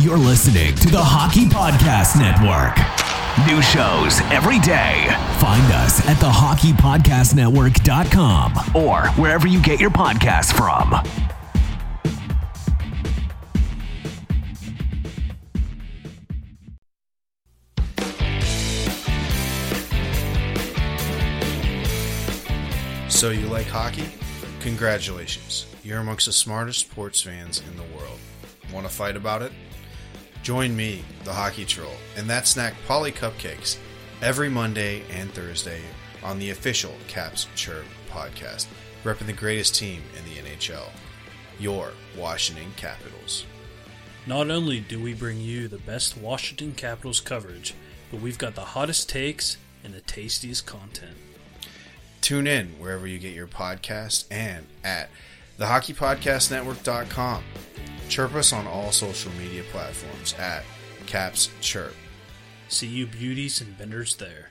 You're listening to the Hockey Podcast Network. New shows every day. Find us at thehockeypodcastnetwork.com or wherever you get your podcasts from. So you like hockey? Congratulations. You're amongst the smartest sports fans in the world. Want to fight about it? Join me, the Hockey Troll, and that snack Polly Cupcakes every Monday and Thursday on the official Caps Chirp podcast, repping the greatest team in the NHL, your Washington Capitals. Not only do we bring you the best Washington Capitals coverage, but we've got the hottest takes and the tastiest content. Tune in wherever you get your podcast and at thehockeypodcastnetwork.com. Chirp us on all social media platforms at Caps Chirp. See you beauties and benders there.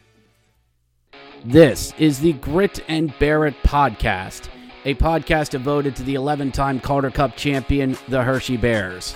This is the Grit and Bear It podcast, a podcast devoted to the 11 time Calder Cup champion, the Hershey Bears.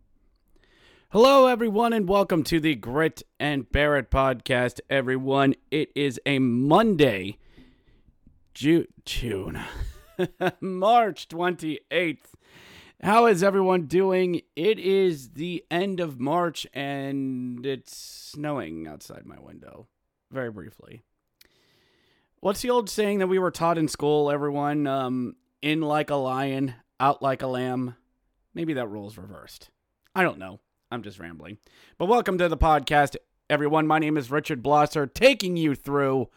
Hello, everyone, and welcome to the Grit and Bear It podcast. Everyone, it is a Monday, Ju- June, March 28th. How is everyone doing? It is the end of March and it's snowing outside my window. Very briefly. What's the old saying that we were taught in school, everyone? Um, in like a lion, out like a lamb. Maybe that rule's reversed. I don't know. I'm just rambling. But welcome to the podcast, everyone. My name is Richard Blosser, taking you through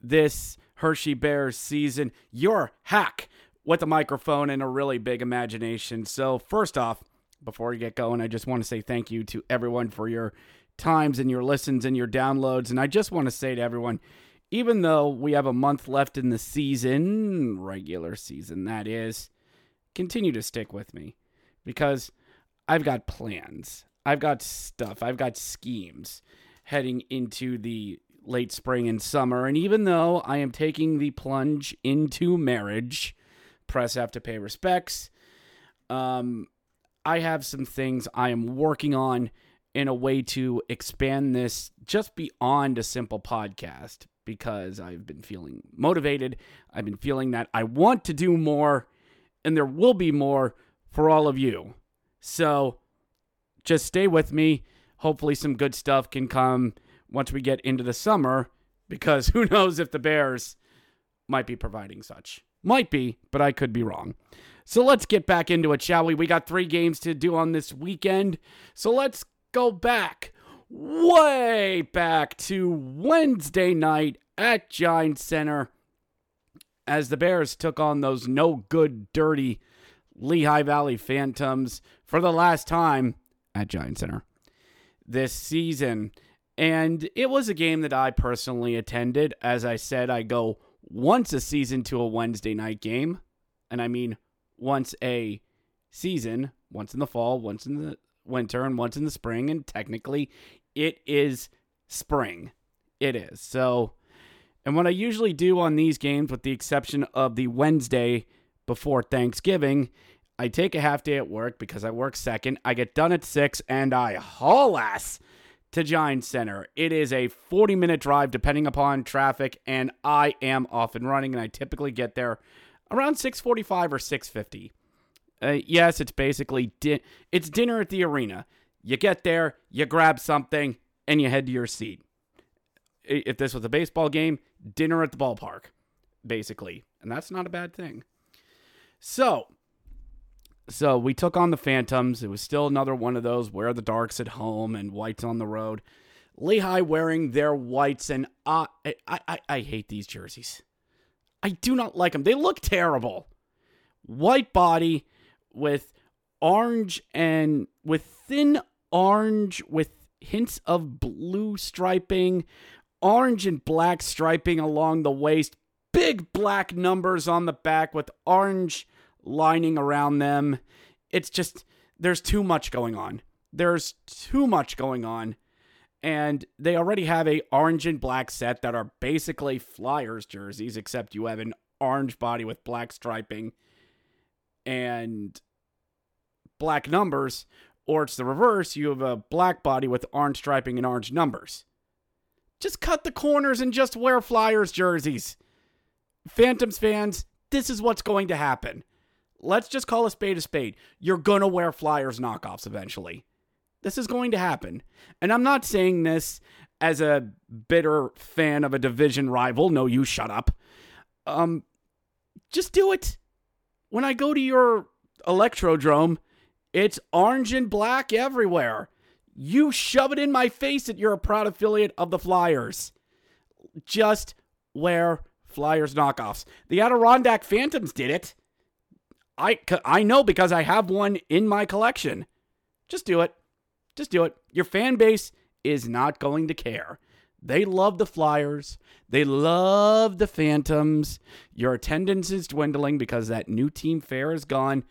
this Hershey Bears season. Your hack with a microphone and a really big imagination. So, first off, before we get going, I just want to say thank you to everyone for your times and your listens and your downloads. And I just want to say to everyone, even though we have a month left in the season, regular season that is, continue to stick with me because I've got plans. I've got stuff. I've got schemes heading into the late spring and summer. And even though I am taking the plunge into marriage, press have to pay respects. Um, I have some things I am working on in a way to expand this just beyond a simple podcast because I've been feeling motivated. I've been feeling that I want to do more, and there will be more for all of you. So just stay with me. Hopefully, some good stuff can come once we get into the summer because who knows if the Bears might be providing such. Might be, but I could be wrong. So let's get back into it, shall we? We got three games to do on this weekend. So let's go back, way back to Wednesday night at Giant Center as the Bears took on those no good, dirty Lehigh Valley Phantoms for the last time at Giant Center this season. And it was a game that I personally attended. As I said, I go once a season to a Wednesday night game. And I mean once a season, once in the fall, once in the winter, and once in the spring. And technically, it is spring. It is. So, and what I usually do on these games, with the exception of the Wednesday before Thanksgiving, I take a half day at work because I work second. I get done at six and I haul ass to Giant Center. It is a 40 minute drive depending upon traffic, and I am off and running. And I typically get there around 6:45 or 6:50. Uh, yes, it's basically di- it's dinner at the arena. You get there, you grab something, and you head to your seat. If this was a baseball game, dinner at the ballpark, basically. And that's not a bad thing. So, so we took on the Phantoms. It was still another one of those wear the darks at home and whites on the road. Lehigh wearing their whites, and I, I, I, I hate these jerseys. I do not like them. They look terrible. White body with orange and with thin orange with hints of blue striping, orange and black striping along the waist, big black numbers on the back with orange lining around them. It's just there's too much going on. There's too much going on. And they already have a orange and black set that are basically Flyers jerseys, except you have an orange body with black striping and black numbers, or it's the reverse. You have a black body with orange striping and orange numbers. Just cut the corners and just wear Flyers jerseys. Phantoms fans, this is what's going to happen. Let's just call a spade a spade. You're going to wear Flyers knockoffs eventually. This is going to happen. And I'm not saying this as a bitter fan of a division rival. No, you shut up. Um, just do it. When I go to your Electrodrome, it's orange and black everywhere. You shove it in my face that you're a proud affiliate of the Flyers. Just wear Flyers knockoffs. The Adirondack Phantoms did it. I, I know because I have one in my collection. Just do it. Just do it. Your fan base is not going to care. They love the Flyers. They love the Phantoms. Your attendance is dwindling because that new team fair is gone.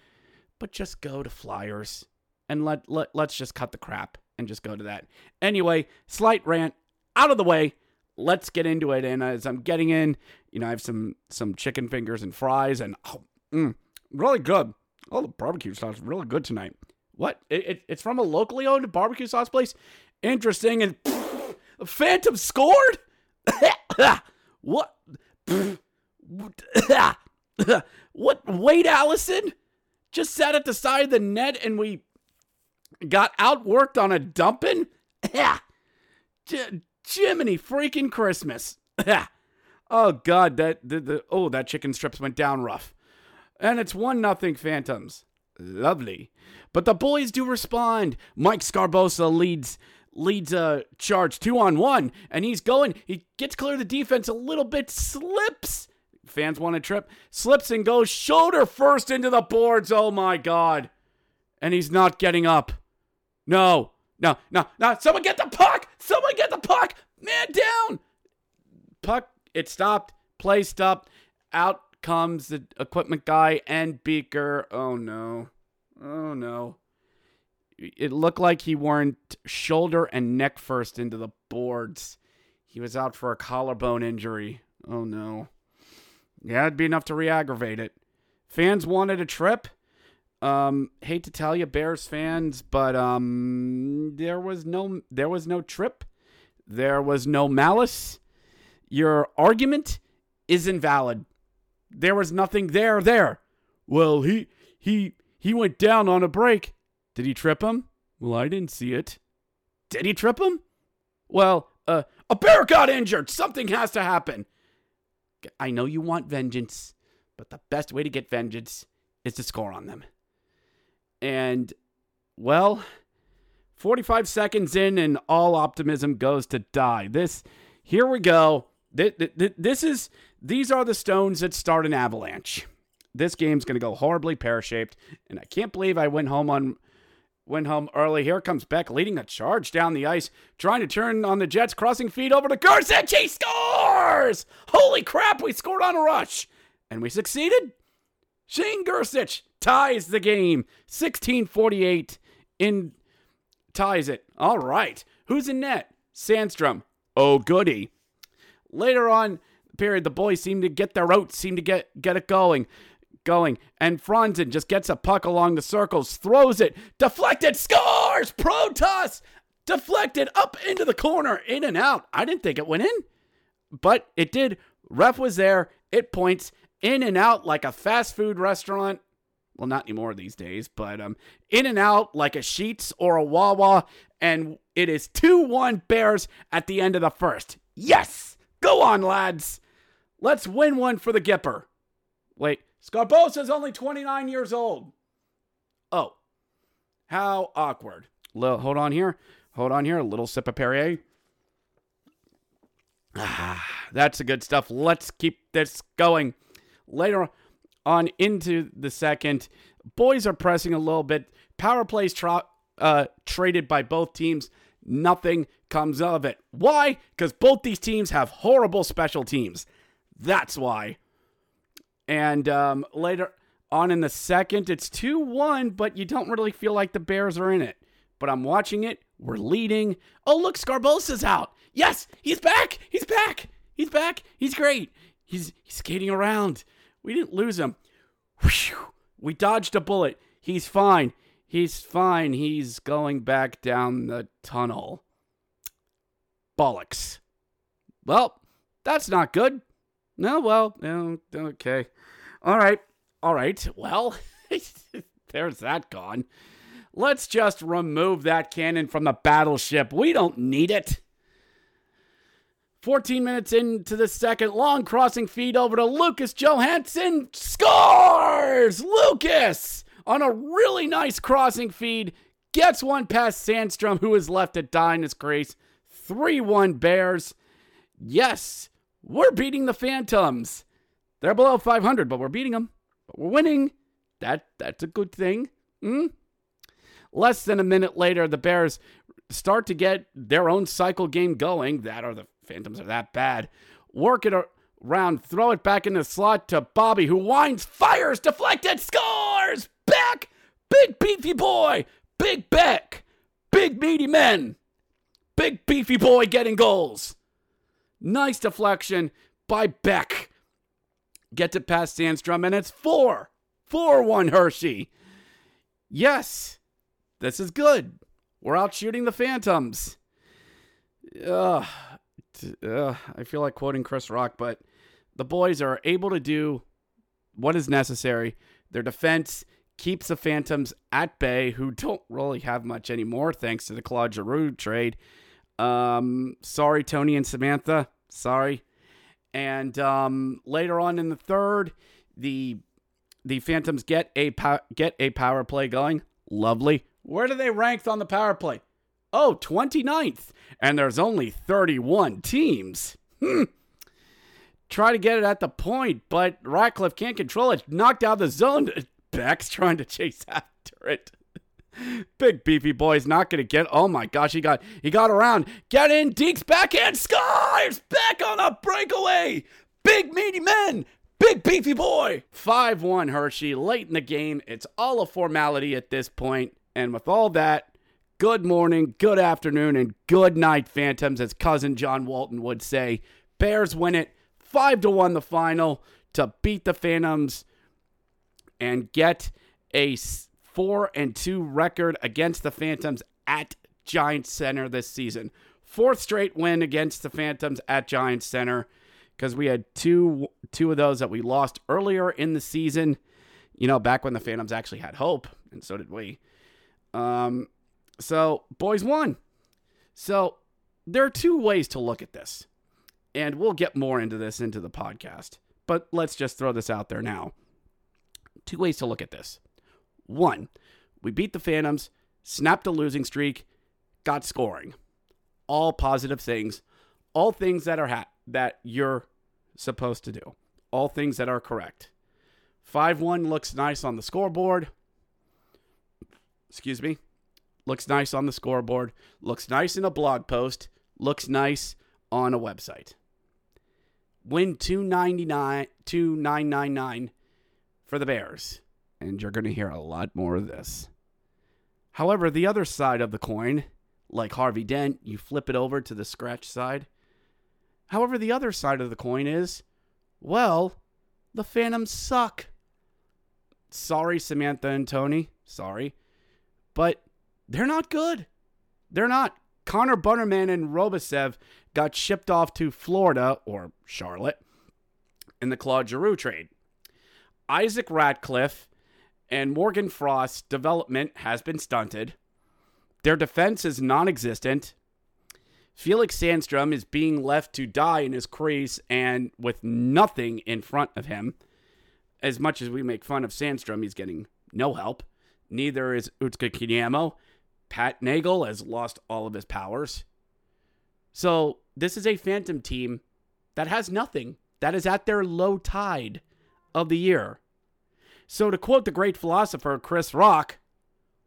But just go to Flyers and let, let let's just cut the crap and just go to that. Anyway, slight rant out of the way. Let's get into it. And as I'm getting in, you know, I have some some chicken fingers and fries, and oh, mm, really good. Oh, the barbecue sauce is really good tonight. What? It, it, it's from a locally owned barbecue sauce place. Interesting. And Phantom scored. what? what? Wade Allison just sat at the side of the net, and we got outworked on a dumping. J- Jiminy freaking Christmas. oh God, that the, the oh that chicken strips went down rough. And it's one nothing Phantoms. Lovely. But the boys do respond. Mike Sgarbossa leads leads a charge two on one, and he's going. He gets clear of the defense a little bit, slips. Fans want a trip, slips and goes shoulder first into the boards. Oh my God. And he's not getting up. No, no, no, no. Someone get the puck. Someone get the puck. Man down. Puck, it stopped. Play stopped. Out comes the equipment guy and Beaker. Oh no. Oh no. It looked like he went shoulder and neck first into the boards. He was out for a collarbone injury. Oh no. Yeah, it'd be enough to re aggravate it. Fans wanted a trip. Um, hate to tell you, Bears fans, but um, there was no there was no trip. There was no malice. Your argument is invalid. There was nothing there there. Well, he he he went down on a break. Did he trip him? Well, I didn't see it. Did he trip him? Well, uh, a bear got injured. Something has to happen. I know you want vengeance, but the best way to get vengeance is to score on them. And, well, 45 seconds in, and all optimism goes to die. This, here we go. This is, these are the stones that start an avalanche. This game's going to go horribly pear shaped, and I can't believe I went home on. Went home early. Here comes Beck leading a charge down the ice, trying to turn on the Jets, crossing feed over to Gersich. He scores! Holy crap, we scored on a rush. And we succeeded. Shane Gersich ties the game. 1648 in ties it. All right. Who's in net? Sandstrom. Oh, goody. Later on, period, the boys seem to get their oats, seem to get get it going. Going. And Franzen just gets a puck along the circles, throws it, deflected, scores! Protas! Deflected up into the corner, in and out. I didn't think it went in, but it did. Ref was there. It points in and out like a fast food restaurant. Well, not anymore these days, but um, in and out like a Sheets or a Wawa, and It is 2 1 Bears at the end of the first. Yes! Go on, lads. Let's win one for the Gipper. Wait, Sgarbossa's only 29 years old. Oh, how awkward. Hold on here. Hold on here. A little sip of Perrier. Ah, that's the good stuff. Let's keep this going. Later on into the second, boys are pressing a little bit. Power plays tra- uh, traded by both teams. Nothing comes of it. Why? Because both these teams have horrible special teams. That's why. And um, later on in the second, it's 2 1, but you don't really feel like the Bears are in it. But I'm watching it. We're leading. Oh, look, Sgarbossa's out. Yes, he's back. He's back. He's back. He's great. He's, he's skating around. We didn't lose him. Whew. We dodged a bullet. He's fine. He's fine. He's going back down the tunnel. Bollocks. Well, that's not good. No, well, no, okay. All right. All right. Well, there's that gone. Let's just remove that cannon from the battleship. We don't need it. 14 minutes into the second, long crossing feed over to Lucas Johansson. Scores! Lucas on a really nice crossing feed gets one past Sandstrom, who is left to die in his crease. 3 1 Bears. Yes, we're beating the Phantoms. They're below 500, but we're beating them. But we're winning. That That's a good thing. Hmm? Less than a minute later, the Bears start to get their own cycle game going. That or the Phantoms are that bad. Work it around, throw it back in the slot to Bobby, who winds, fires, deflected, scores! Beck! Big beefy boy! Big Beck! Big meaty men! Big beefy boy getting goals! Nice deflection by Beck. Get to past Sandstrom, and it's 4 4 1 Hershey. Yes, this is good. We're out shooting the Phantoms. Ugh, I feel like quoting Chris Rock, but the boys are able to do what is necessary. Their defense keeps the Phantoms at bay, who don't really have much anymore thanks to the Claude Giroux trade. Um, sorry, Tony and Samantha. Sorry. And um, later on in the third, the the Phantoms get a pow- get a power play going. Lovely. Where do they rank on the power play? Oh, 29th. And there's only 31 teams. Hmm. Try to get it at the point, but Ratcliffe can't control it. Knocked out the zone. Beck's trying to chase after it. Big beefy boy's not gonna get. Oh my gosh, he got he got around. Get in, Deeks backhand scores. Back on a breakaway. Big meaty men. Big beefy boy. 5 1 Hershey. Late in the game. It's all a formality at this point. And with all that, good morning, good afternoon, and good night, Phantoms, as cousin John Walton would say. Bears win it 5 to 1 the final to beat the Phantoms and get a 4 and 2 record against the Phantoms at Giants Center this season. Fourth straight win against the Phantoms at Giants Center because we had two two of those that we lost earlier in the season. You know, back when the Phantoms actually had hope, and so did we. Um, so boys won. So there are two ways to look at this, and we'll get more into this into the podcast. But let's just throw this out there now. Two ways to look at this. One, we beat the Phantoms, snapped a losing streak, got scoring. All positive things, all things that are ha- that you're supposed to do. All things that are correct. 5 1 looks nice on the scoreboard. Excuse me. Looks nice on the scoreboard. Looks nice in a blog post. Looks nice on a website. Win 299 2999 for the Bears. And you're going to hear a lot more of this. However, the other side of the coin, like Harvey Dent, you flip it over to the scratch side. However, the other side of the coin is, well, the Phantoms suck. Sorry, Samantha and Tony. Sorry. But they're not good. They're not. Connor Bunnaman and Rubtsov got shipped off to Florida or Charlotte in the Claude Giroux trade. Isaac Ratcliffe and Morgan Frost's development has been stunted. Their defense is non existent. Felix Sandstrom is being left to die in his crease and with nothing in front of him. As much as we make fun of Sandstrom, he's getting no help. Neither is Utska Kinyamo. Pat Nagle has lost all of his powers. So this is a phantom team that has nothing, that is at their low tide of the year. So to quote the great philosopher Chris Rock,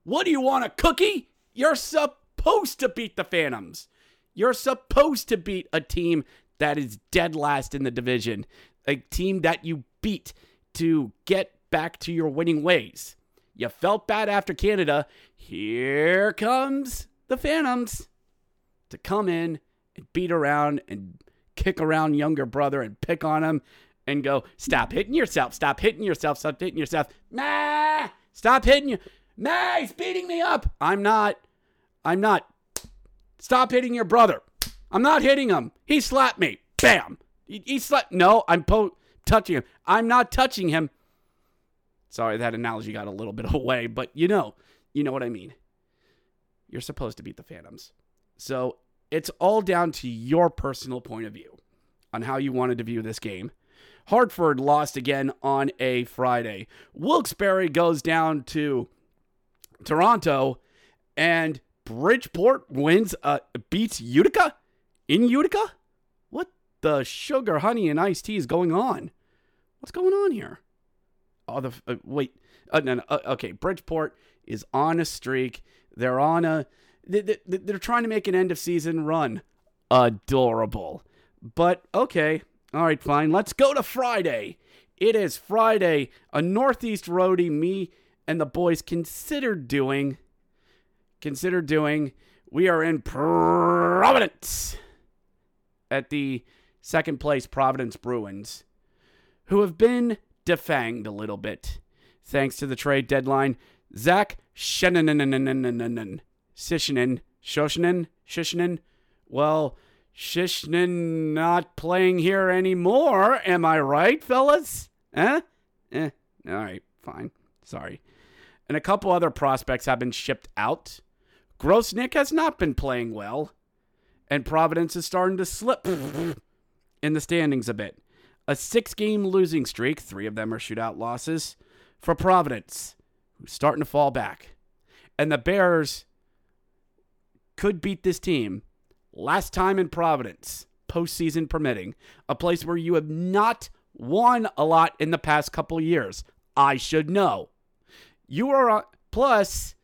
what do you want, a cookie? You're supposed to beat the Phantoms. You're supposed to beat a team that is dead last in the division, a team that you beat to get back to your winning ways. You felt bad after Canada. Here comes the Phantoms to come in and beat around and kick around younger brother and pick on him and go, stop hitting yourself, stop hitting yourself, stop hitting yourself. Nah, stop hitting you. Nah, he's beating me up. I'm not. I'm not. Stop hitting your brother. I'm not hitting him. He slapped me. Bam. He, he slapped. No, I'm po- touching him. I'm not touching him. Sorry, that analogy got a little bit away, but you know, you know what I mean. You're supposed to beat the Phantoms. So it's all down to your personal point of view on how you wanted to view this game. Hartford lost again on a Friday. Wilkes-Barre goes down to Toronto, and Bridgeport wins, uh, beats Utica in Utica. What the sugar, honey, and iced tea is going on? What's going on here? Oh, the uh, wait, uh, no, no, uh, okay. Bridgeport is on a streak. They're on a. They, they, they're trying to make an end of season run. Adorable, but okay. All right, fine. Let's go to Friday. It is Friday. A Northeast roadie. Me and the boys considered doing. Consider doing. We are in Providence at the second place Providence Bruins, who have been defanged a little bit thanks to the trade deadline. Zach Shishinen, Shishinen, Shishinen. Well, Shishnin not playing here anymore. Am I right, fellas? Eh? Eh. All right, fine. Sorry. And a couple other prospects have been shipped out. Grosenick has not been playing well. And Providence is starting to slip in the standings a bit. A six game losing streak, three of them are shootout losses, for Providence, who's starting to fall back. And the Bears could beat this team last time in Providence, postseason permitting, a place where you have not won a lot in the past couple years. I should know. You are on, plus.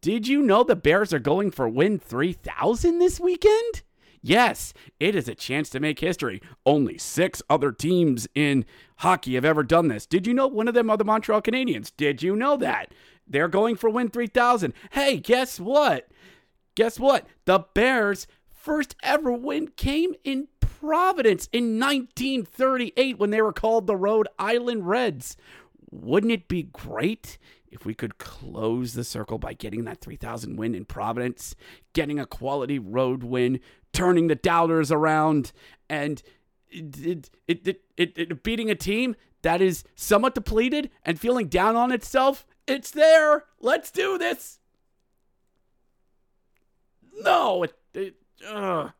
Did you know the Bears are going for win 3000 this weekend? Yes, it is a chance to make history. Only six other teams in hockey have ever done this. Did you know one of them are the Montreal Canadiens? Did you know that? They're going for win 3000. Hey, guess what? Guess what? The Bears' first ever win came in Providence in 1938 when they were called the Rhode Island Reds. Wouldn't it be great if we could close the circle by getting that 3000 win in Providence, getting a quality road win, turning the doubters around, and it, it, it, beating a team that is somewhat depleted and feeling down on itself? It's there. Let's do this. No, it, it uh.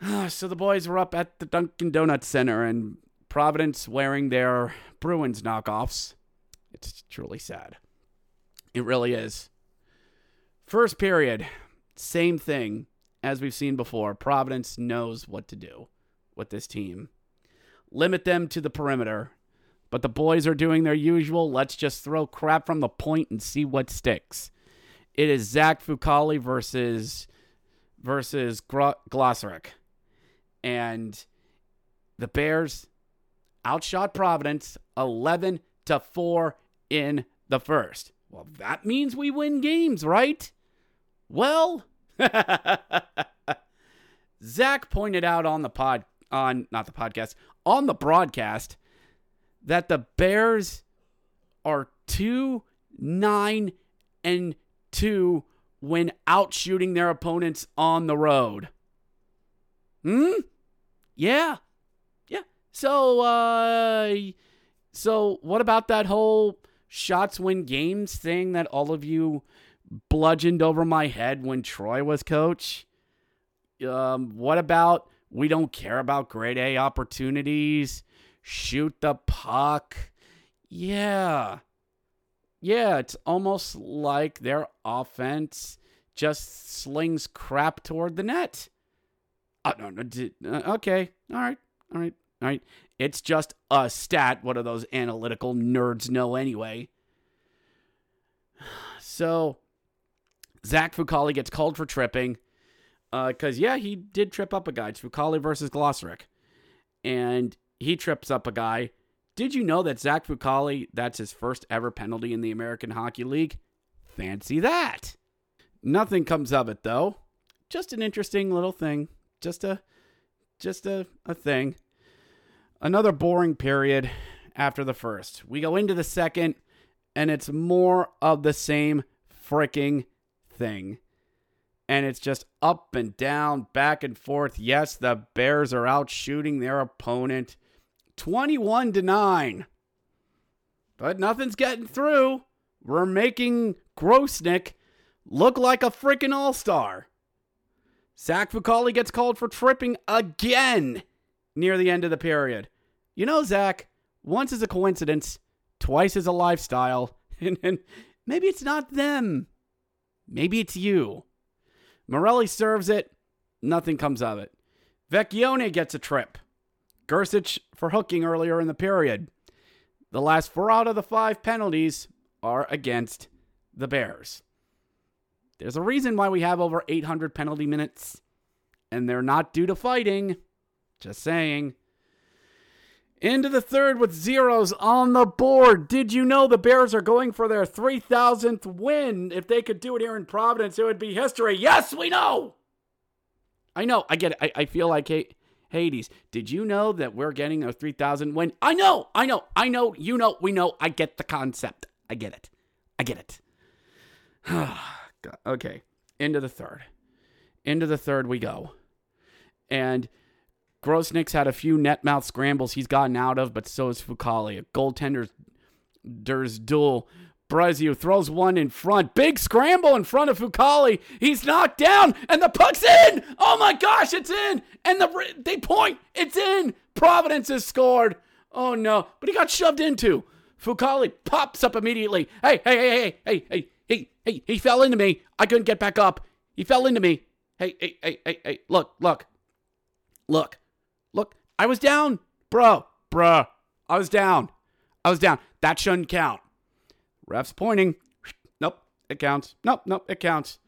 So the boys were up at the Dunkin' Donuts Center and Providence wearing their Bruins knockoffs. It's truly sad. It really is. First period, same thing as we've seen before. Providence knows what to do with this team. Limit them to the perimeter. But the boys are doing their usual. Let's just throw crap from the point and see what sticks. It is Zach Fucale versus versus Glosaric. And the Bears outshot Providence 11 to 4 in the first. Well, that means we win games, right? Well, Zach pointed out on the pod on not the podcast, on the broadcast that the Bears are 2 9 and two when out shooting their opponents on the road. Hmm? Yeah. Yeah. So uh so what about that whole shots win games thing that all of you bludgeoned over my head when Troy was coach? Um, what about we don't care about grade A opportunities? Shoot the puck. Yeah. Yeah, it's almost like their offense just slings crap toward the net. Uh, no, no, uh, okay. All right. All right. All right. It's just a stat. What do those analytical nerds know anyway? So, Zach Fucale gets called for tripping because, uh, yeah, he did trip up a guy. It's Fucale versus Glosaric. And he trips up a guy. Did you know that Zach Fucale, that's his first ever penalty in the American Hockey League? Fancy that. Nothing comes of it, though. Just an interesting little thing. Just a just a, a thing. Another boring period after the first. We go into the second, and it's more of the same freaking thing. And it's just up and down, back and forth. Yes, the Bears are out shooting their opponent 21 to 9. But nothing's getting through. We're making Grosenick look like a freaking all star. Zach Fucale gets called for tripping again near the end of the period. You know, Zach, once is a coincidence, twice is a lifestyle, and, and maybe it's not them. Maybe it's you. Morelli serves it, nothing comes of it. Vecchione gets a trip. Gersich for hooking earlier in the period. The last four out of the five penalties are against the Bears. There's a reason why we have over 800 penalty minutes, and they're not due to fighting. Just saying. Into the third with zeros on the board. Did you know the Bears are going for their 3,000th win? If they could do it here in Providence, it would be history. Yes, we know. I know. I get it. I, I feel like Hades. Did you know that we're getting a 3,000 when I know. I know. I know. You know. We know. I get the concept. I get it. I get it. okay. Into the third. Into the third we go. And Grosenick's had a few net mouth scrambles he's gotten out of, but so is Fucale. A goaltender's duel. Brazio throws one in front. Big scramble in front of Fucale. He's knocked down, and the puck's in. Oh my gosh, it's in. And the they point. It's in. Providence has scored. Oh no. But he got shoved into. Fucale pops up immediately. Hey, hey, hey, hey, hey, hey, hey, hey. He fell into me. I couldn't get back up. He fell into me. Hey, hey, hey, hey, hey. Look, look. Look. Look. I was down. Bro. Bruh. I was down. I was down. That shouldn't count. Ref's pointing. Nope, it counts. Nope, nope, it counts.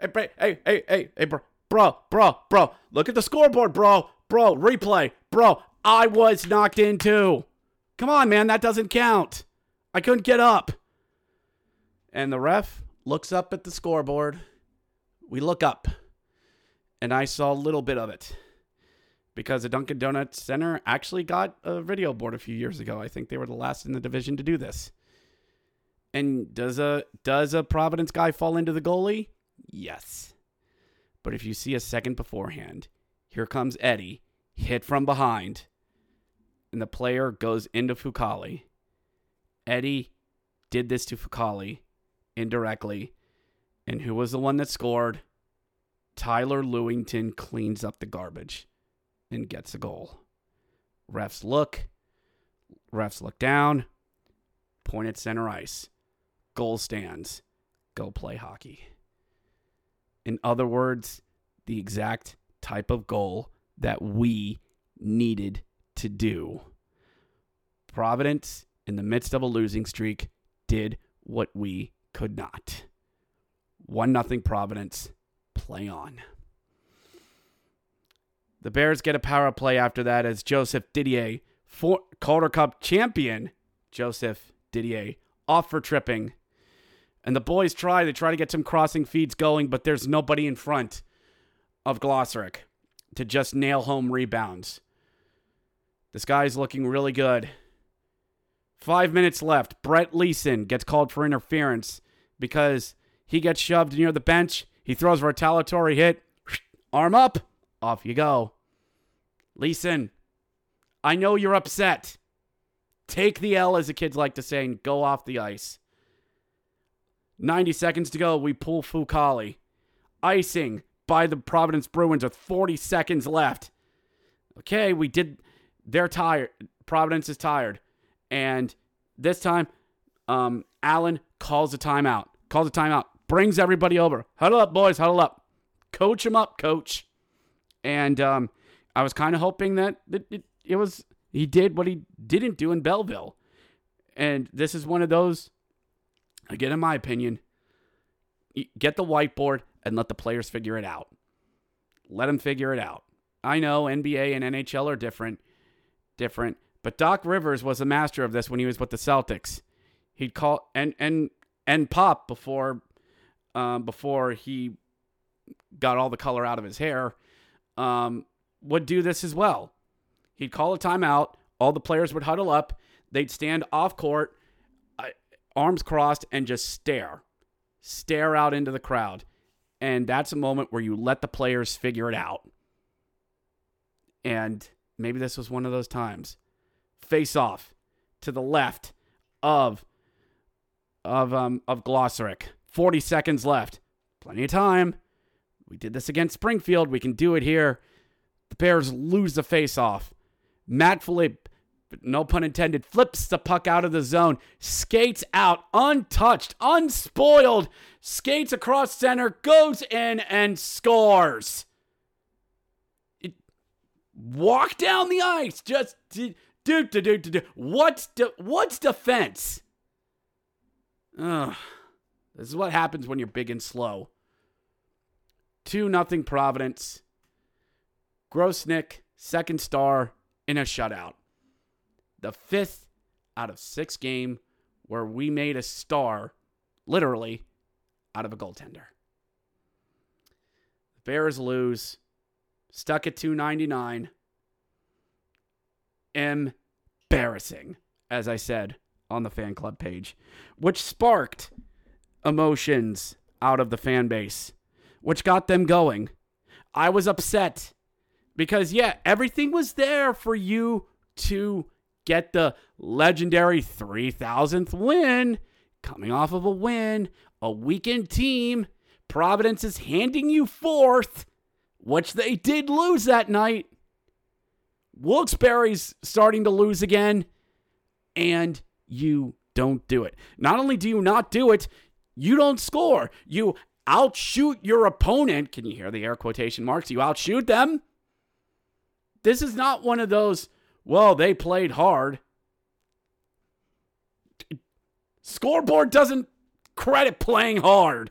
Hey, hey, hey, hey, hey, bro, bro, bro, bro. Look at the scoreboard, bro, bro. Replay, bro. I was knocked in too. Come on, man, that doesn't count. I couldn't get up. And the ref looks up at the scoreboard. We look up, and I saw a little bit of it because the Dunkin' Donuts Center actually got a video board a few years ago. I think they were the last in the division to do this. And does a does a Providence guy fall into the goalie? Yes. But if you see a second beforehand, here comes Eddie, hit from behind, and the player goes into Fucale. Eddie did this to Fucale indirectly. And who was the one that scored? Tyler Lewington cleans up the garbage and gets a goal. Refs look. Refs look down. Point at center ice. Goal stands. Go play hockey. In other words, the exact type of goal that we needed to do. Providence, in the midst of a losing streak, did what we could not. 1 nothing Providence. Play on. The Bears get a power play after that as Joseph Didier, for Calder Cup champion Joseph Didier, off for tripping. And the boys try, they try to get some crossing feeds going, but there's nobody in front of Glosaric to just nail home rebounds. This guy's looking really good. Five minutes left. Brett Leason gets called for interference because he gets shoved near the bench. He throws a retaliatory hit. Arm up. Off you go. Leason, I know you're upset. Take the L, as the kids like to say, and go off the ice. 90 seconds to go. We pull Fucale. Icing by the Providence Bruins with 40 seconds left. Okay, we did. They're tired. Providence is tired. And this time, um, Allen calls a timeout. Calls a timeout. Brings everybody over. Huddle up, boys. Huddle up. Coach him up, coach. And um, I was kind of hoping that it, it, it was he did what he didn't do in Belleville. And this is one of those, again, in my opinion, get the whiteboard and let the players figure it out. Let them figure it out. I know NBA and NHL are different, different, but Doc Rivers was a master of this when he was with the Celtics. He'd call and and and Pop before, um, before he got all the color out of his hair, um, would do this as well. He'd call a timeout. All the players would huddle up. They'd stand off court, arms crossed, and just stare, stare out into the crowd. And that's a moment where you let the players figure it out. And maybe this was one of those times. Face off to the left of of um of Glosserick. 40 seconds left. Plenty of time. We did this against Springfield. We can do it here. The Bears lose the face off. Matt Filipe, no pun intended, flips the puck out of the zone, skates out untouched, unspoiled, skates across center, goes in and scores. It, walk down the ice, just do do do do do. What's de, what's defense? Ugh. This is what happens when you're big and slow. 2 nothing Providence. Grosenick, second star in a shutout. The fifth out of six game where we made a star, literally, out of a goaltender. The Bears lose. Stuck at 299. Embarrassing, as I said on the fan club page, which sparked emotions out of the fan base, which got them going. I was upset because, yeah, everything was there for you to get the legendary 3000th win. Coming off of a win, a weakened team. Providence is handing you fourth, which they did lose that night. Wilkes-Barre's starting to lose again, and you don't do it. Not only do you not do it, you don't score. You outshoot your opponent. Can you hear the air quotation marks? You outshoot them. This is not one of those, well, they played hard. Scoreboard doesn't credit playing hard.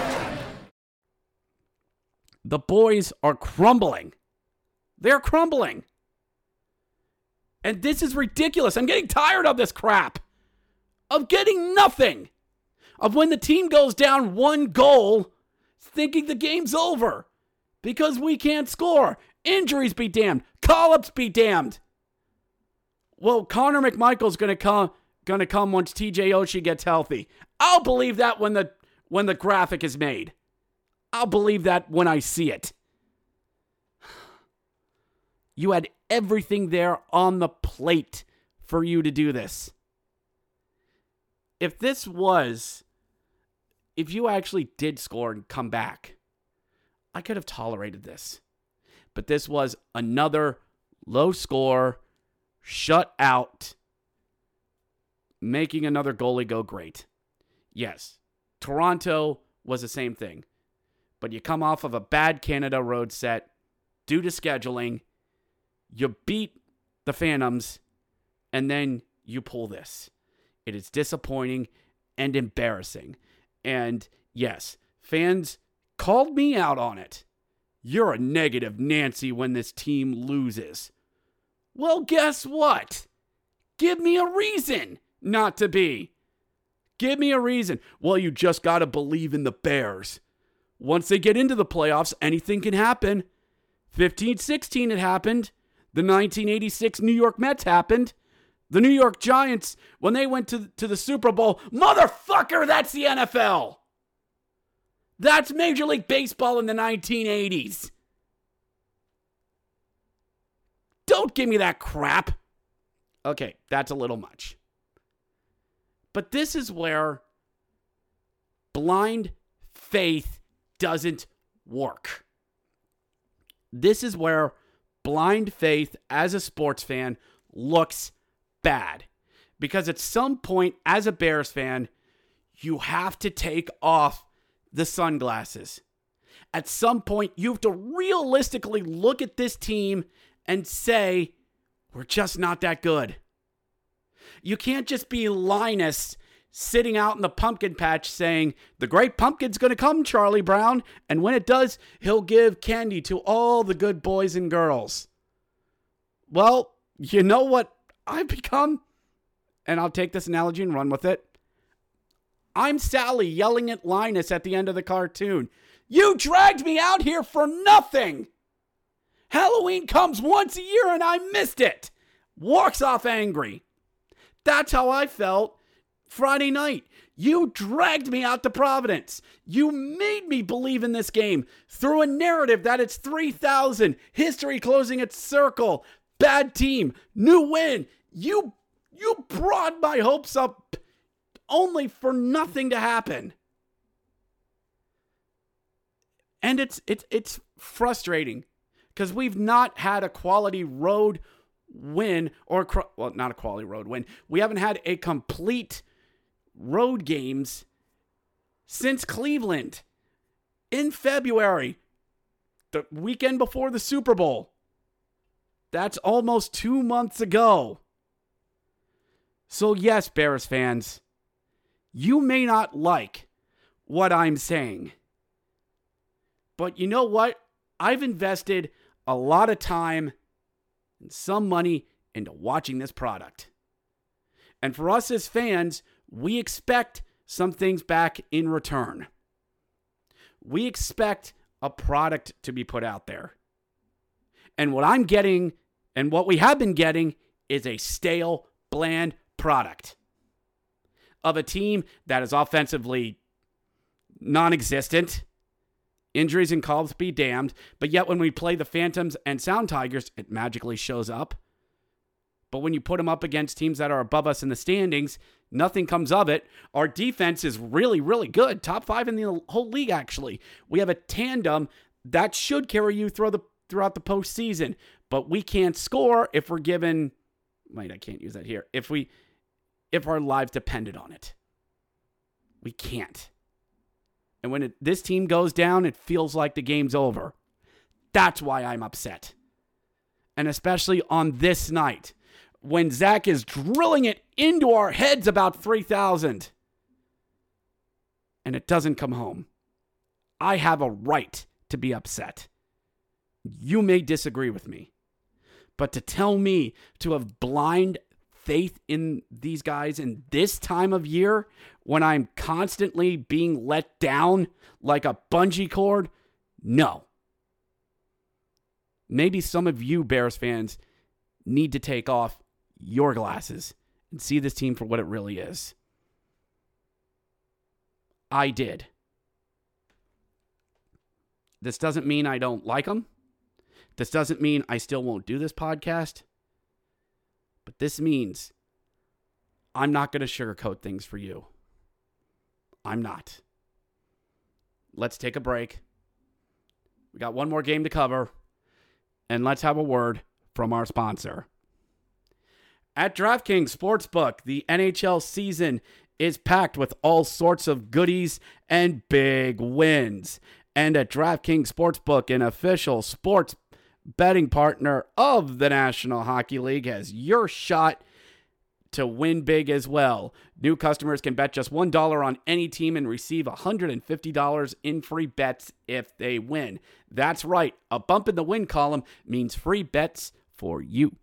The boys are crumbling. They're crumbling. And this is ridiculous. I'm getting tired of this crap. Of getting nothing. Of when the team goes down one goal, thinking the game's over. Because we can't score. Injuries be damned. Call ups be damned. Well, Connor McMichael's gonna come gonna come once TJ Oshie gets healthy. I'll believe that when the when the graphic is made. I'll believe that when I see it. You had everything there on the plate for you to do this. If this was, if you actually did score and come back, I could have tolerated this. But this was another low score, shut out, making another goalie go great. Yes, Toronto was the same thing. But you come off of a bad Canada road set due to scheduling, you beat the Phantoms, and then you pull this. It is disappointing and embarrassing. And yes, fans called me out on it. You're a negative Nancy when this team loses. Well, guess what? Give me a reason not to be. Give me a reason. Well, you just got to believe in the Bears. Once they get into the playoffs, anything can happen. 15 16, it happened. The 1986 New York Mets happened. The New York Giants, when they went to, to the Super Bowl, motherfucker, that's the NFL. That's Major League Baseball in the 1980s. Don't give me that crap. Okay, that's a little much. But this is where blind faith doesn't work. This is where blind faith as a sports fan looks bad. Because at some point, as a Bears fan, you have to take off the sunglasses. At some point, you have to realistically look at this team and say, we're just not that good. You can't just be Linus sitting out in the pumpkin patch saying, The great pumpkin's going to come, Charlie Brown. And when it does, he'll give candy to all the good boys and girls. Well, you know what I've become? And I'll take this analogy and run with it. I'm Sally yelling at Linus at the end of the cartoon. You dragged me out here for nothing. Halloween comes once a year and I missed it. Walks off angry. That's how I felt Friday night. You dragged me out to Providence. You made me believe in this game through a narrative that it's 3,000, history closing its circle, bad team, new win. You you brought my hopes up only for nothing to happen. And it's it's it's frustrating because we've not had a quality road win or well not a quality road win. We haven't had a complete road games since Cleveland in February, the weekend before the Super Bowl. That's almost 2 months ago. So yes, Bears fans, you may not like what I'm saying. But you know what? I've invested a lot of time and some money into watching this product. And for us as fans, we expect some things back in return. We expect a product to be put out there. And what I'm getting and what we have been getting is a stale, bland product of a team that is offensively non existent. Injuries and calls be damned. But yet, when we play the Phantoms and Sound Tigers, it magically shows up. But when you put them up against teams that are above us in the standings, nothing comes of it. Our defense is really, really good. Top five in the whole league, actually. We have a tandem that should carry you through the throughout the postseason. But we can't score if we're given wait, I can't use that here. If we if our lives depended on it. We can't. And when it, this team goes down, it feels like the game's over. That's why I'm upset. And especially on this night when Zach is drilling it into our heads about 3,000 and it doesn't come home. I have a right to be upset. You may disagree with me, but to tell me to have blind faith in these guys in this time of year when I'm constantly being let down like a bungee cord? No. Maybe some of you Bears fans need to take off your glasses and see this team for what it really is. I did. This doesn't mean I don't like them. This doesn't mean I still won't do this podcast. But this means I'm not going to sugarcoat things for you. I'm not. Let's take a break. We got one more game to cover. And let's have a word from our sponsor. At DraftKings Sportsbook, the NHL season is packed with all sorts of goodies and big wins. And at DraftKings Sportsbook, an official sports betting partner of the National Hockey League, has your shot to win big as well. New customers can bet just $1 on any team and receive $150 in free bets if they win. That's right, a bump in the win column means free bets for you.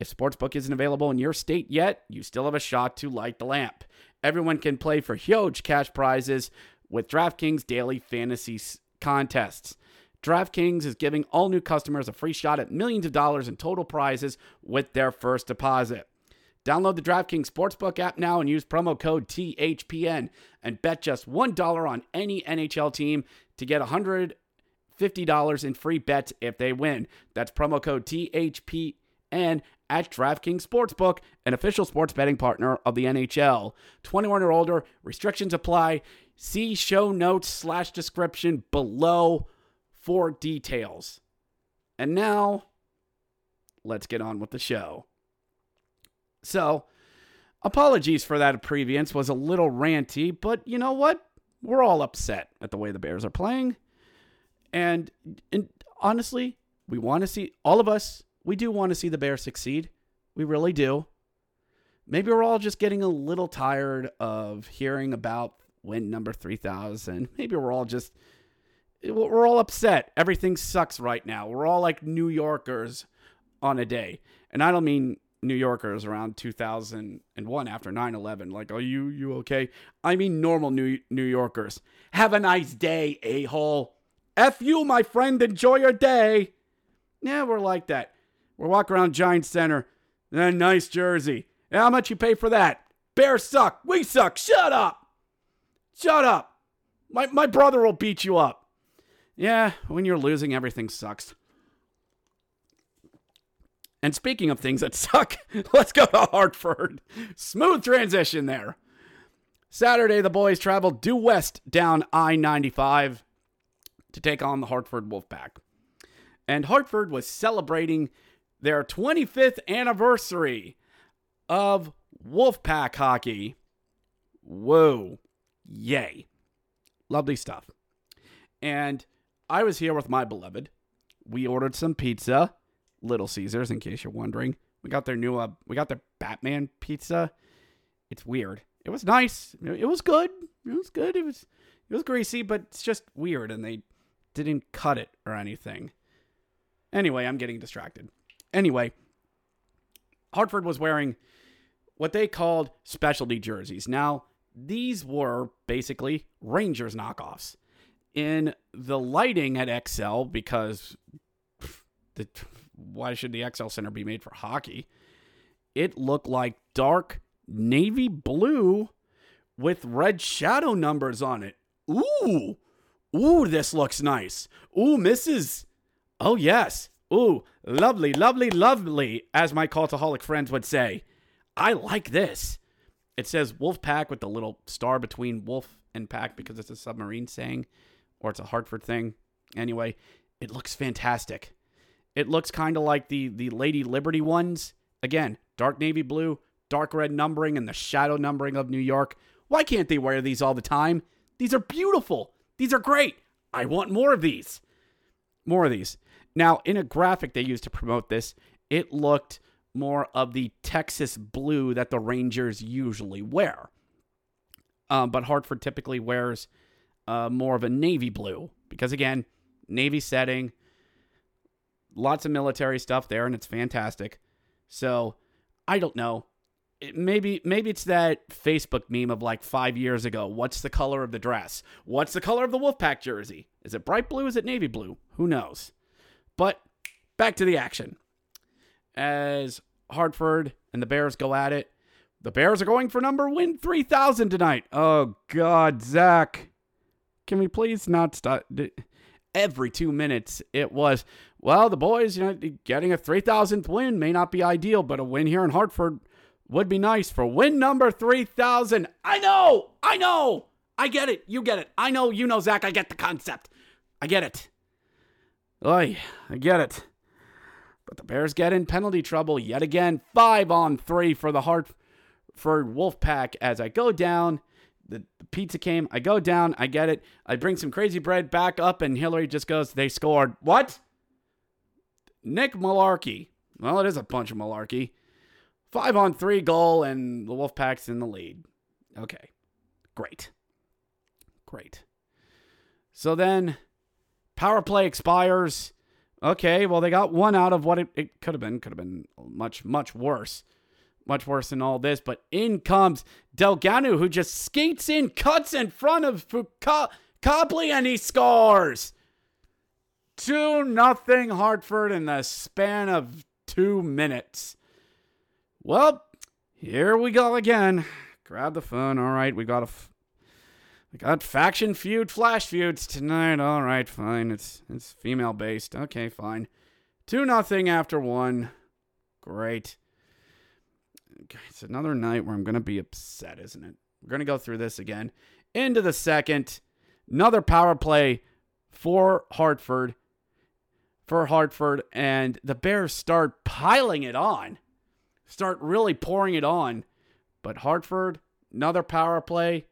If Sportsbook isn't available in your state yet, you still have a shot to light the lamp. Everyone can play for huge cash prizes with DraftKings daily fantasy contests. DraftKings is giving all new customers a free shot at millions of dollars in total prizes with their first deposit. Download the DraftKings Sportsbook app now and use promo code THPN and bet just $1 on any NHL team to get $150 in free bets if they win. That's promo code THPN at DraftKings Sportsbook, an official sports betting partner of the NHL. 21 or older, restrictions apply. See show notes slash description below for details. And now, let's get on with the show. So, apologies for that previous was a little ranty, but you know what? We're all upset at the way the Bears are playing. And, and honestly, we want to see all of us, we do want to see the Bears succeed. We really do. Maybe we're all just getting a little tired of hearing about win number 3000. Maybe we're all just we're all upset. Everything sucks right now. We're all like New Yorkers on a day. And I don't mean New Yorkers around 2001 after 9/11 like are you you okay? I mean normal New New Yorkers. Have a nice day, a-hole. F you, my friend. Enjoy your day. Yeah, we're like that. We're walking around Giant Center. Then nice jersey. How much you pay for that? Bears suck. We suck. Shut up. Shut up. My my brother will beat you up. Yeah, when you're losing, everything sucks. And speaking of things that suck, let's go to Hartford. Smooth transition there. Saturday, the boys traveled due west down I 95 to take on the Hartford Wolfpack. And Hartford was celebrating their 25th anniversary of Wolfpack hockey. Whoa. Yay. Lovely stuff. And I was here with my beloved. We ordered some pizza, Little Caesars, in case you're wondering. We got their new, uh, we got their Batman pizza. It's weird. It was nice. It was good. It was good. It was, it was greasy, but it's just weird, and they didn't cut it or anything. Anyway, I'm getting distracted. Anyway, Hartford was wearing what they called specialty jerseys. Now, these were basically Rangers knockoffs in the lighting at XL because the, why should the XL Center be made for hockey? It looked like dark navy blue with red shadow numbers on it. Ooh, ooh, this looks nice. Ooh, Mrs. Oh, yes. Ooh, lovely, lovely, lovely, as my cultaholic friends would say. I like this. It says Wolf Pack with the little star between Wolf and Pack because it's a submarine saying or it's a Hartford thing. Anyway, it looks fantastic. It looks kind of like the the Lady Liberty ones. Again, dark navy blue, dark red numbering, and the shadow numbering of New York. Why can't they wear these all the time? These are beautiful. These are great. I want more of these. More of these. Now, in a graphic they used to promote this, it looked more of the Texas blue that the Rangers usually wear. Um, but Hartford typically wears uh, more of a navy blue because again, navy setting, lots of military stuff there, and it's fantastic. So I don't know. It, maybe maybe it's that Facebook meme of like five years ago. What's the color of the dress? What's the color of the Wolfpack jersey? Is it bright blue? Is it navy blue? Who knows? But back to the action. As Hartford and the Bears go at it, the Bears are going for number win 3000 tonight. Oh, God, Zach. Can we please not stop? Every two minutes, it was, well, the boys, you know, getting a 3,000th win may not be ideal, but a win here in Hartford would be nice for win number 3,000. I know, I know, I get it, you get it. I know, you know, Zach, I get the concept. I get it. Oy, I get it. But the Bears get in penalty trouble yet again. Five on three for the Hart for Wolfpack as I go down. The, the pizza came. I go down. I get it. I bring some crazy bread back up, and Hillary just goes, They scored. What? Nick Malarkey. Well, it is a bunch of malarkey. Five on three goal, and the Wolfpack's in the lead. Okay. Great. Great. So then power play expires. Okay, well, they got one out of what it, it could have been. Could have been much, much worse. Much worse than all this. But in comes Delgado, who just skates in, cuts in front of Co- Copley, and he scores. 2 nothing Hartford in the span of two minutes. Well, here we go again. Grab the phone. All right, we got a. F- we got faction feud, flash feuds tonight. All right, fine. It's it's female based. Okay, fine. Two nothing after one. Great. It's another night where I'm gonna be upset, isn't it? We're gonna go through this again. Into the second, another power play for Hartford. For Hartford, and the Bears start piling it on, start really pouring it on. But Hartford, another power play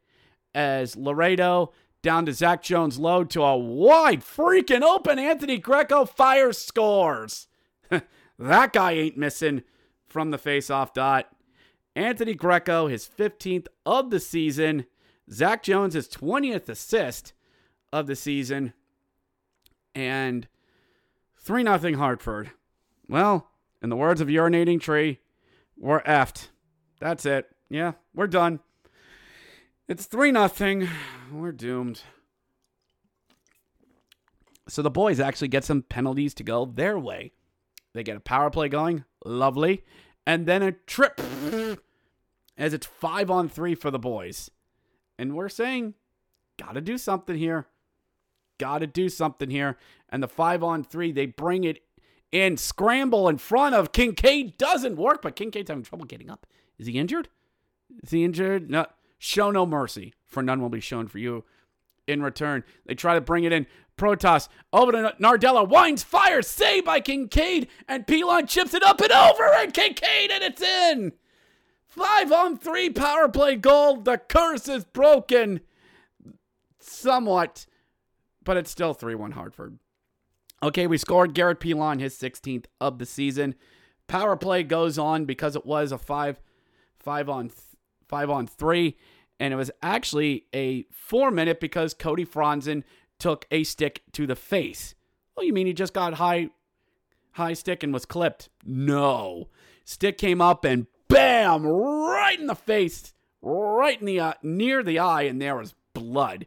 as Lorito down to Zach Jones load to a wide freaking open Anthony Greco fires scores. that guy ain't missing from the faceoff dot. Anthony Greco, his 15th of the season. Zach Jones, his 20th assist of the season. And 3 0 Hartford. Well, in the words of Urinating Tree, we're effed. That's it. Yeah, we're done. It's 3 0. We're doomed. So the boys actually get some penalties to go their way. They get a power play going. Lovely. And then a trip as it's 5 on 3 for the boys. And we're saying, gotta do something here. Gotta do something here. And the 5 on 3, they bring it in, scramble in front of Kinkaid. Doesn't work, but Kinkaid's having trouble getting up. Is he injured? Is he injured? No. Show no mercy, for none will be shown for you. In return, they try to bring it in. Protas over to Nardella. Winds fire. Saved by Kinkaid. And Pilon chips it up and over. And Kinkaid, and it's in. Five on three power play goal. The curse is broken. Somewhat. But it's still 3 1 Hartford. Okay, we scored Garrett Pilon, his 16th of the season. Power play goes on because it was a five, five on, th- five on three, and it was actually a four minute because Cody Franson took a stick to the face. Oh, you mean he just got high, high stick and was clipped? No, stick came up and bam, right in the face, right in the uh, near the eye, and there was blood.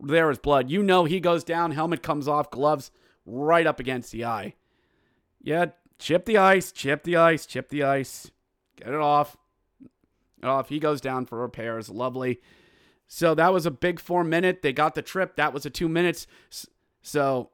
There is blood. You know he goes down, helmet comes off, gloves right up against the eye. Yeah, chip the ice, chip the ice, chip the ice. Get it off. Off. He goes down for repairs. Lovely. So that was a big four minute. They got the trip. That was a two minutes. So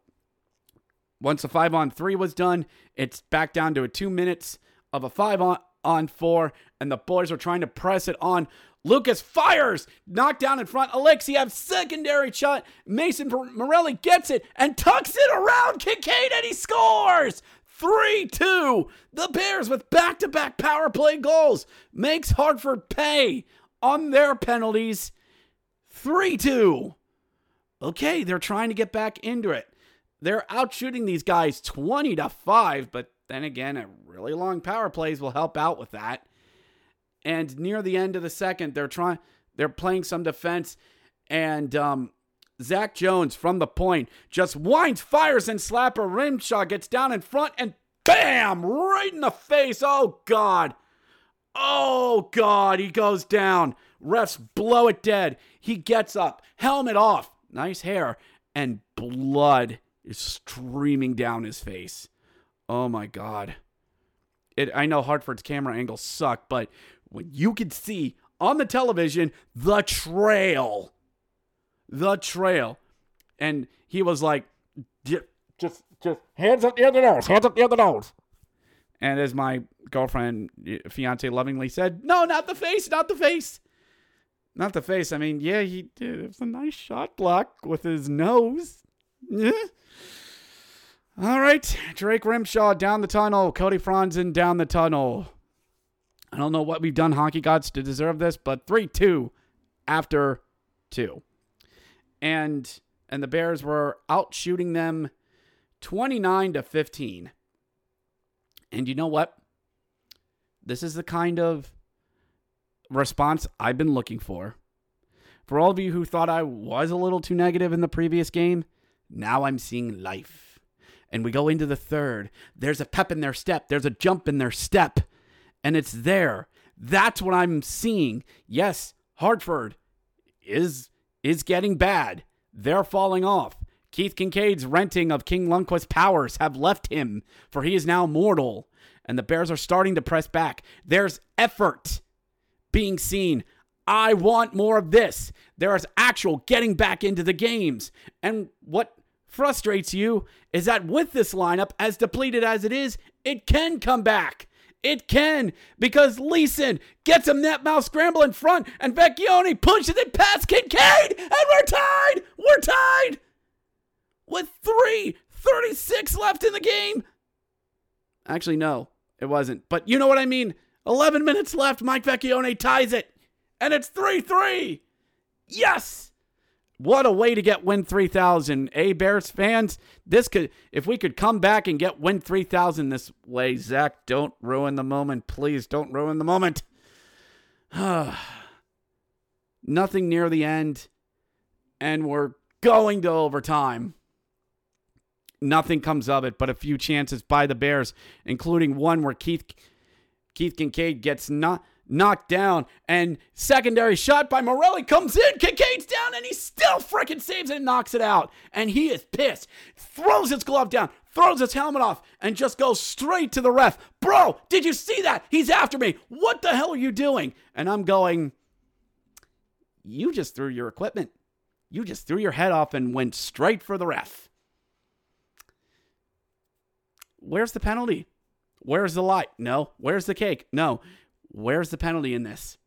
once the five on three was done, it's back down to a two minutes of a five on, on four, and the boys are trying to press it on. Lucas fires, knocked down in front. Alexeyev, secondary shot. Mason Morelli gets it and tucks it around Kinkaid, and he scores. 3 2. The Bears with back to back power play goals makes Hartford pay on their penalties. 3 2. Okay, they're trying to get back into it. They're out shooting these guys 20 to 5, but then again, a really long power plays will help out with that. And near the end of the second, they're trying they're playing some defense and um Zach Jones from the point just winds, fires, and slapper. Rymsha gets down in front and bam! Right in the face. Oh, God. Oh, God. He goes down. Refs blow it dead. He gets up, helmet off, nice hair, and blood is streaming down his face. Oh, my God. It, I know Hartford's camera angles suck, but when you could see on the television the trail. The trail. And he was like, "J- just, just hands up the other nose, hands up the other nose. And as my girlfriend, fiance lovingly said, no, not the face, not the face. Not the face. I mean, yeah, he did. It was a nice shot block with his nose. Yeah. All right. Drake Rymsha down the tunnel. Cody Franson down the tunnel. I don't know what we've done, hockey gods, to deserve this, but 3 2 after two. And and the Bears were out shooting them 29 to 15. And you know what? This is the kind of response I've been looking for. For all of you who thought I was a little too negative in the previous game, now I'm seeing life. And we go into the third. There's a pep in their step, there's a jump in their step, and it's there. That's what I'm seeing. Yes, Hartford is is getting bad. They're falling off. Keith Kinkaid's renting of King Lundqvist's powers have left him, for he is now mortal. And the Bears are starting to press back. There's effort being seen. I want more of this. There is actual getting back into the games. And what frustrates you is that with this lineup, as depleted as it is, it can come back. It can because Leason gets a net mouth scramble in front and Vecchione pushes it past Kinkaid and we're tied. We're tied with 3:36 left in the game. Actually, no, it wasn't. But you know what I mean. 11 minutes left. Mike Vecchione ties it, and it's 3-3. Yes. What a way to get win 3000. A Bears fans, this could if we could come back and get win 3000 this way, Zach, don't ruin the moment. Please don't ruin the moment. Nothing near the end and we're going to overtime. Nothing comes of it but a few chances by the Bears, including one where Keith Keith Kinkaid gets not knocked down, and secondary shot by Morelli comes in. Kinkaid's down, and he still freaking saves it and knocks it out. And he is pissed. Throws his glove down, throws his helmet off, and just goes straight to the ref. Bro, did you see that? He's after me. What the hell are you doing? And I'm going, You just threw your equipment. You just threw your head off and went straight for the ref. Where's the penalty? Where's the light? No. Where's the cake? No. Where's the penalty in this?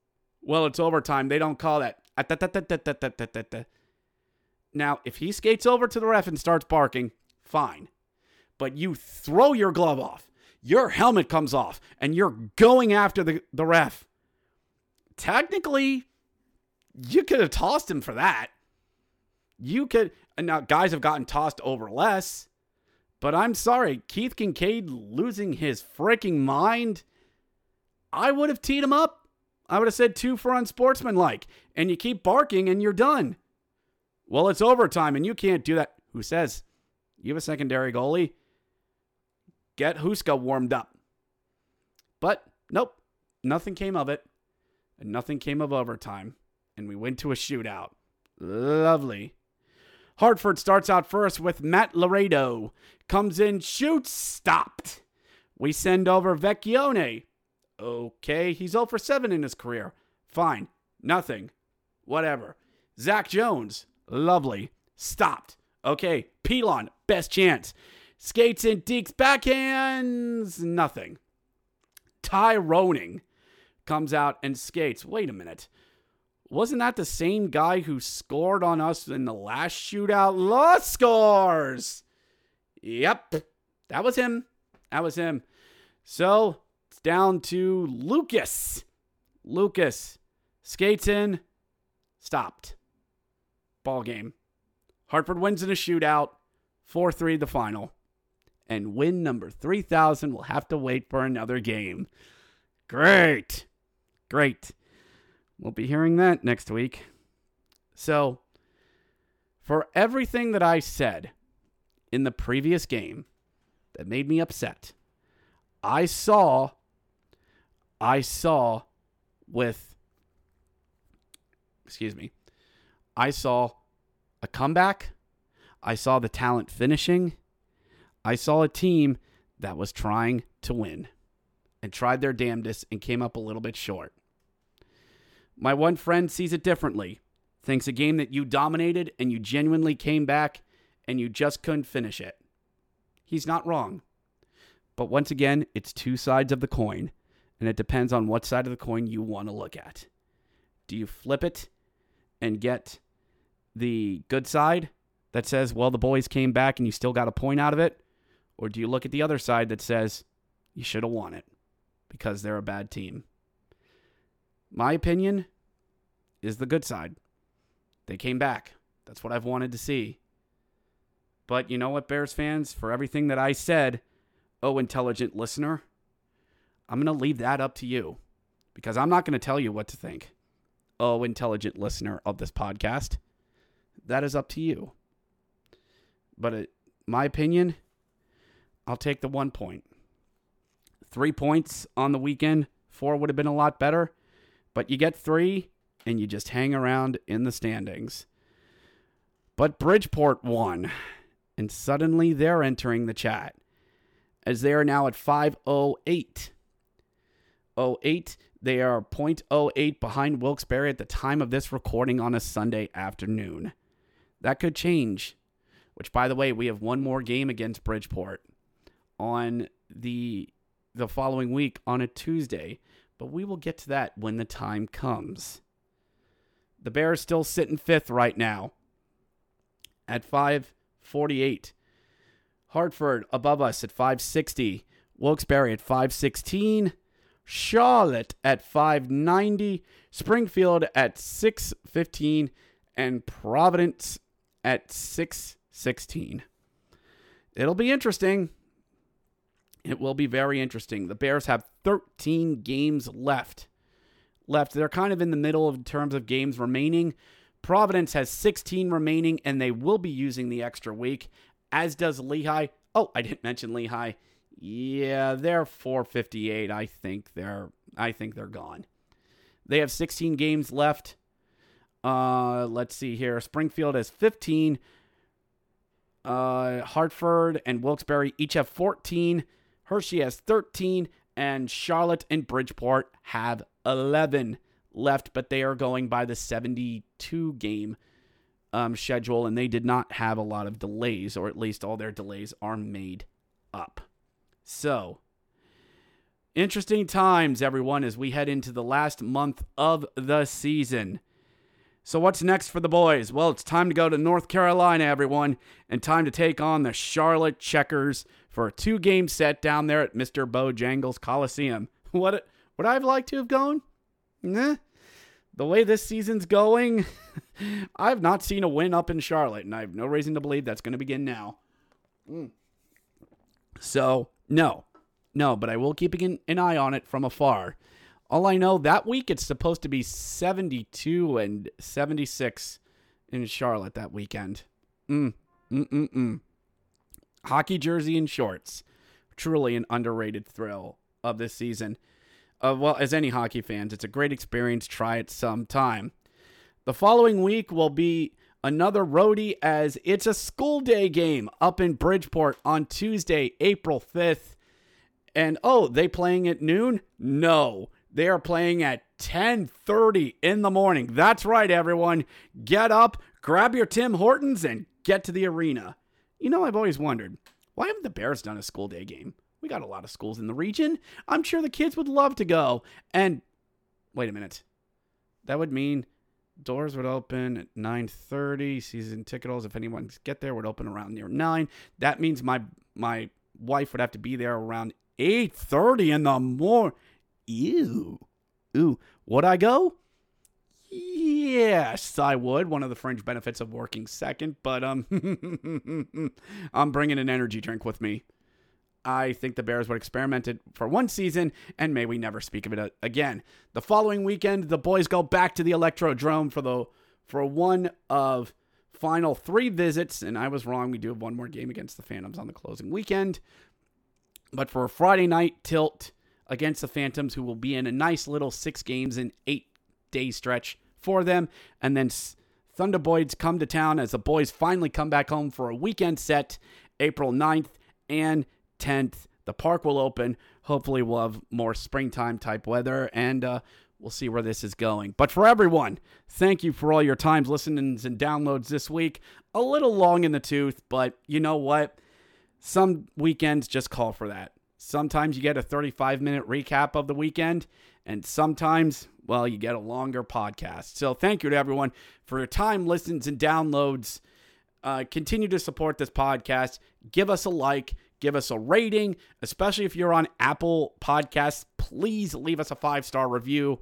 Well, it's overtime. They don't call that. Now, if he skates over to the ref and starts barking, fine. But you throw your glove off, your helmet comes off, and you're going after the, the ref. Technically, you could have tossed him for that. You could. Now, guys have gotten tossed over less. But I'm sorry, Keith Kinkaid losing his freaking mind. I would have teed him up. I would have said two for unsportsmanlike, and you keep barking and you're done. Well, it's overtime and you can't do that. Who says? You have a secondary goalie. Get Huska warmed up. But nope, nothing came of it. And nothing came of overtime. And we went to a shootout. Lovely. Hartford starts out first with Matt Lorito. Comes in, shoots, stopped. We send over Vecchione. Okay, he's 0 for 7 in his career. Fine. Nothing. Whatever. Zach Jones. Lovely. Stopped. Okay, Pilon. Best chance. Skates and Deeks backhands. Nothing. Ty Ronning comes out and skates. Wait a minute. Wasn't that the same guy who scored on us in the last shootout? Lost scores. Yep. That was him. That was him. So it's down to Lucas. Lucas skates in, stopped. Ball game. Hartford wins in a shootout, 4 3 the final. And win number 3000 will have to wait for another game. Great. Great. We'll be hearing that next week. So, for everything that I said in the previous game that made me upset, I saw, I saw with, excuse me, I saw a comeback. I saw the talent finishing. I saw a team that was trying to win and tried their damnedest and came up a little bit short. My one friend sees it differently. Thinks a game that you dominated and you genuinely came back and you just couldn't finish it. He's not wrong. But once again, it's two sides of the coin, and it depends on what side of the coin you want to look at. Do you flip it and get the good side that says, well, the boys came back and you still got a point out of it? Or do you look at the other side that says, you should have won it because they're a bad team? My opinion is the good side. They came back. That's what I've wanted to see. But you know what, Bears fans? For everything that I said, oh, intelligent listener, I'm going to leave that up to you because I'm not going to tell you what to think. Oh, intelligent listener of this podcast, that is up to you. But it, my opinion, I'll take the one point. Three points on the weekend, four would have been a lot better, but you get three and you just hang around in the standings. But Bridgeport won, and suddenly they're entering the chat as they are now at 508. 08, they are 0.08 behind Wilkes-Barre at the time of this recording on a Sunday afternoon. That could change, which by the way, we have one more game against Bridgeport on the the following week on a Tuesday, but we will get to that when the time comes. The Bears still sit in fifth right now at 548. Hartford above us at 560. Wilkes-Barre at 516. Charlotte at 590. Springfield at 615. And Providence at 616. It'll be interesting. It will be very interesting. The Bears have 13 games left. Left. They're kind of in the middle in terms of games remaining. Providence has 16 remaining, and they will be using the extra week, as does Lehigh. Oh, I didn't mention Lehigh. Yeah, they're 458. I think they're I think they're gone. They have 16 games left. Uh, let's see here. Springfield has 15. Uh, Hartford and Wilkes-Barre each have 14. Hershey has 13, and Charlotte and Bridgeport have 11 left, but they are going by the 72 game um, schedule, and they did not have a lot of delays, or at least all their delays are made up. So, interesting times, everyone, as we head into the last month of the season. So, what's next for the boys? Well, it's time to go to North Carolina, everyone, and time to take on the Charlotte Checkers for a two game set down there at Mr. Bojangles Coliseum. What would I have liked to have gone? Nah. The way this season's going, I've not seen a win up in Charlotte, and I have no reason to believe that's going to begin now. Mm. So, no, no, but I will keep an, an eye on it from afar. All I know that week it's supposed to be 72 and 76 in Charlotte that weekend. Mm, mm, mm, mm. Hockey jersey and shorts. Truly an underrated thrill of this season. Uh, well, as any hockey fans, it's a great experience. Try it sometime. The following week will be another roadie as it's a school day game up in Bridgeport on Tuesday, April 5th. And oh, they playing at noon? No. They are playing at 10:30 in the morning. That's right everyone. Get up, grab your Tim Hortons and get to the arena. You know, I've always wondered, why haven't the Bears done a school day game? We got a lot of schools in the region. I'm sure the kids would love to go. And wait a minute. That would mean doors would open at 9:30. Season ticket holders, if anyone get there, would open around near 9. That means my my wife would have to be there around 8:30 in the morning. Ew. Ooh. Would I go? Yes, I would. One of the fringe benefits of working second, but um I'm bringing an energy drink with me. I think the Bears would experiment it for one season, and may we never speak of it uh, again. The following weekend, the boys go back to the Electrodrome for the for one of final three visits, and I was wrong. We do have one more game against the Phantoms on the closing weekend, but for a Friday night tilt against the Phantoms, who will be in a nice little six games in eight day stretch for them, and then Thunderboys come to town as the boys finally come back home for a weekend set, April 9th and 10th. The park will open. Hopefully, we'll have more springtime type weather, and uh, we'll see where this is going. But for everyone, thank you for all your times, listenings, and downloads this week. A little long in the tooth, but you know what? Some weekends just call for that. Sometimes you get a 35 minute recap of the weekend, and sometimes, well, you get a longer podcast. So thank you to everyone for your time, listens, and downloads. Uh, continue to support this podcast. Give us a like, give us a rating, especially if you're on Apple Podcasts. Please leave us a five star review,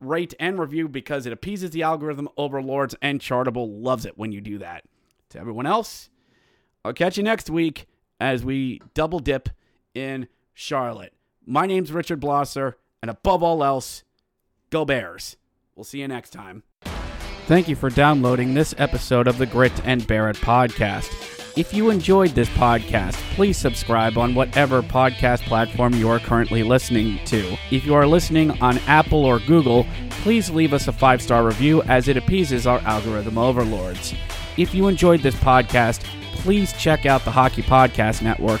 rate, and review because it appeases the algorithm overlords, and Chartable loves it when you do that. To everyone else, I'll catch you next week as we double dip in Charlotte. My name's Richard Blosser, and above all else, go Bears. We'll see you next time. Thank you for downloading this episode of the Grit and Bear It podcast. If you enjoyed this podcast, please subscribe on whatever podcast platform you are currently listening to. If you are listening on Apple or Google, please leave us a five star review as it appeases our algorithm overlords. If you enjoyed this podcast, please check out the Hockey Podcast Network